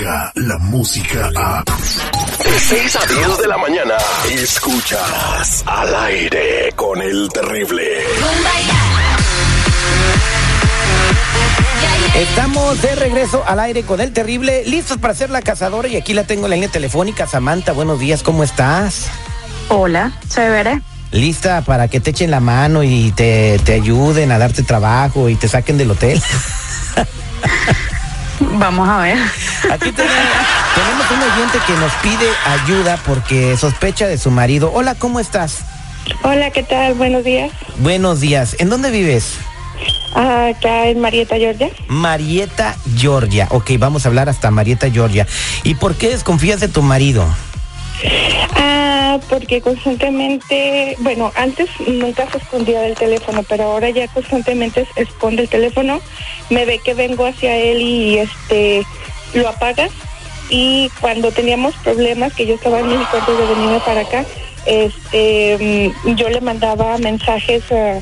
Descarga la música a. De 6 a 10 de la mañana. Escuchas al aire con el terrible. Estamos de regreso al aire con el terrible, listos para hacer la cazadora y aquí la tengo en la línea telefónica. Samantha, buenos días, ¿cómo estás? Hola, chévere. ¿Lista para que te echen la mano y te, te ayuden a darte trabajo y te saquen del hotel? Vamos a ver. Aquí tenemos, tenemos un oyente que nos pide ayuda porque sospecha de su marido. Hola, ¿cómo estás? Hola, ¿qué tal? Buenos días. Buenos días. ¿En dónde vives? Acá en Marieta, Georgia. Marieta, Georgia. Ok, vamos a hablar hasta Marieta, Georgia. ¿Y por qué desconfías de tu marido? Ah, porque constantemente, bueno, antes nunca se escondía del teléfono, pero ahora ya constantemente esconde el teléfono. Me ve que vengo hacia él y este lo apaga. Y cuando teníamos problemas, que yo estaba en México antes de venirme para acá, este, mm, yo le mandaba mensajes uh,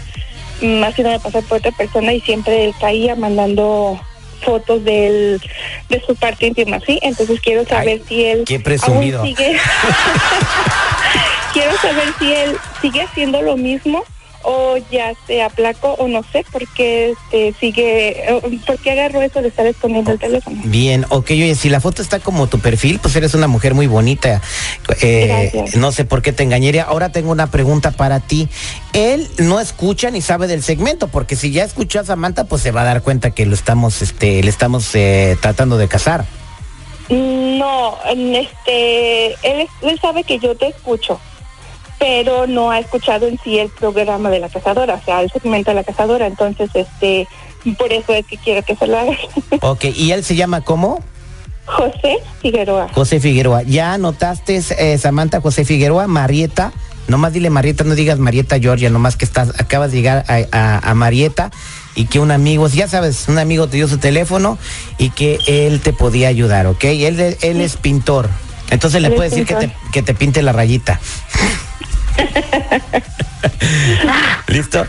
haciéndome pasar por otra persona y siempre él caía mandando fotos de él, de su parte íntima, ¿sí? Entonces quiero saber Ay, si él qué presumido. aún sigue... quiero saber si él sigue haciendo lo mismo o ya se aplacó o no sé por qué este, sigue, por qué agarró eso de estar escondiendo el teléfono. Bien, ok, oye, si la foto está como tu perfil, pues eres una mujer muy bonita. Eh, no sé por qué te engañaría. Ahora tengo una pregunta para ti. Él no escucha ni sabe del segmento, porque si ya escuchó a Samantha, pues se va a dar cuenta que lo estamos, este, le estamos eh, tratando de casar. No, en este, él, es- él sabe que yo te escucho, pero no ha escuchado en sí el programa de la cazadora, o sea, el segmento de la cazadora, entonces, este, por eso es que quiero que se lo haga. Ok, ¿y él se llama cómo? José Figueroa. José Figueroa. ¿Ya anotaste, eh, Samantha, José Figueroa, Marieta? Nomás dile Marieta, no digas Marieta Georgia, nomás que estás, acabas de llegar a, a- a Marieta y que un amigo, ya sabes, un amigo te dio su teléfono y que él te podía ayudar, ¿ok? Él, él es pintor. Entonces le puedes decir que te, que te pinte la rayita. ¿Listo?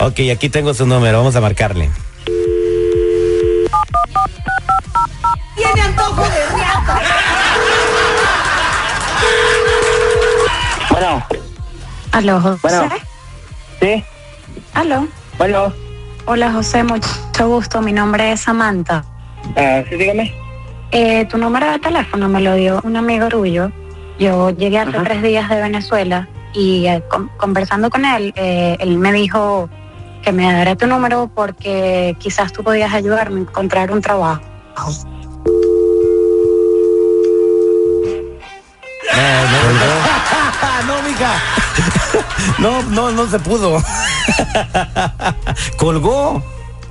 Ok, aquí tengo su número, vamos a marcarle. Bueno, Aló, José. Bueno. sí, Aló. bueno, Hola, José, mucho gusto. Mi nombre es Samantha. ah, sí, dígame. Eh, tu número de teléfono me lo dio un amigo tuyo. Yo llegué hace Ajá. tres días de Venezuela y eh, con- conversando con él, eh, él me dijo que me diera tu número porque quizás tú podías ayudarme a encontrar un trabajo. No, no, no se pudo. Colgó.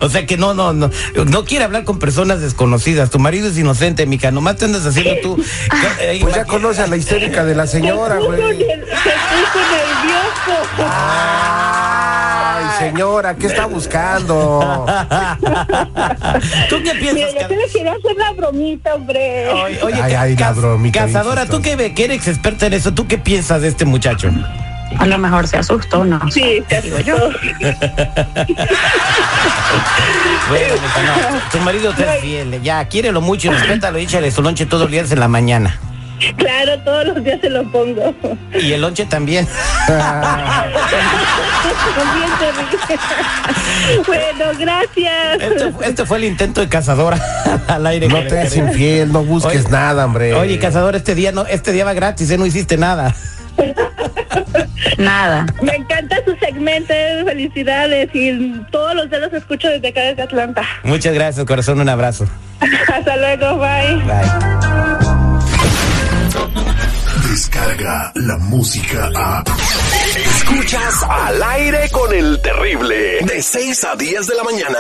O sea que no, no, no. No quiere hablar con personas desconocidas. Tu marido es inocente, mija. Nomás te andas haciendo tú. Eh, Pues ya conoce a la histérica de la señora, Se puso güey. ner- se puso nervioso. Ay, señora, ¿qué está buscando? ¿Tú qué Mira, piensas? yo ca- te le quiero hacer la bromita, hombre. Oye, oye, Ay, ay, la bromita, cazadora, tú que eres experta en eso, ¿tú qué piensas de este muchacho? A lo mejor se asustó, ¿no? Sí, te Digo yo. Bueno, no, tu marido te es fiel. Ya, quiérelo mucho y respétalo y échale su lonche todos los días en la mañana. Claro, todos los días se lo pongo. Y el lonche también. También te ríes. bueno, gracias. Este, este fue el intento de cazadora al aire. No te des terrible. infiel, no busques Oye, nada, hombre. Oye, cazador, este día no, este día va gratis, ¿eh? no hiciste nada. Nada. Me encanta su segmento, felicidades y todos los días los escucho desde acá desde Atlanta. Muchas gracias, corazón, un abrazo. Hasta luego, bye. Bye. Descarga la música a. Escuchas al aire con el terrible. De 6 a 10 de la mañana.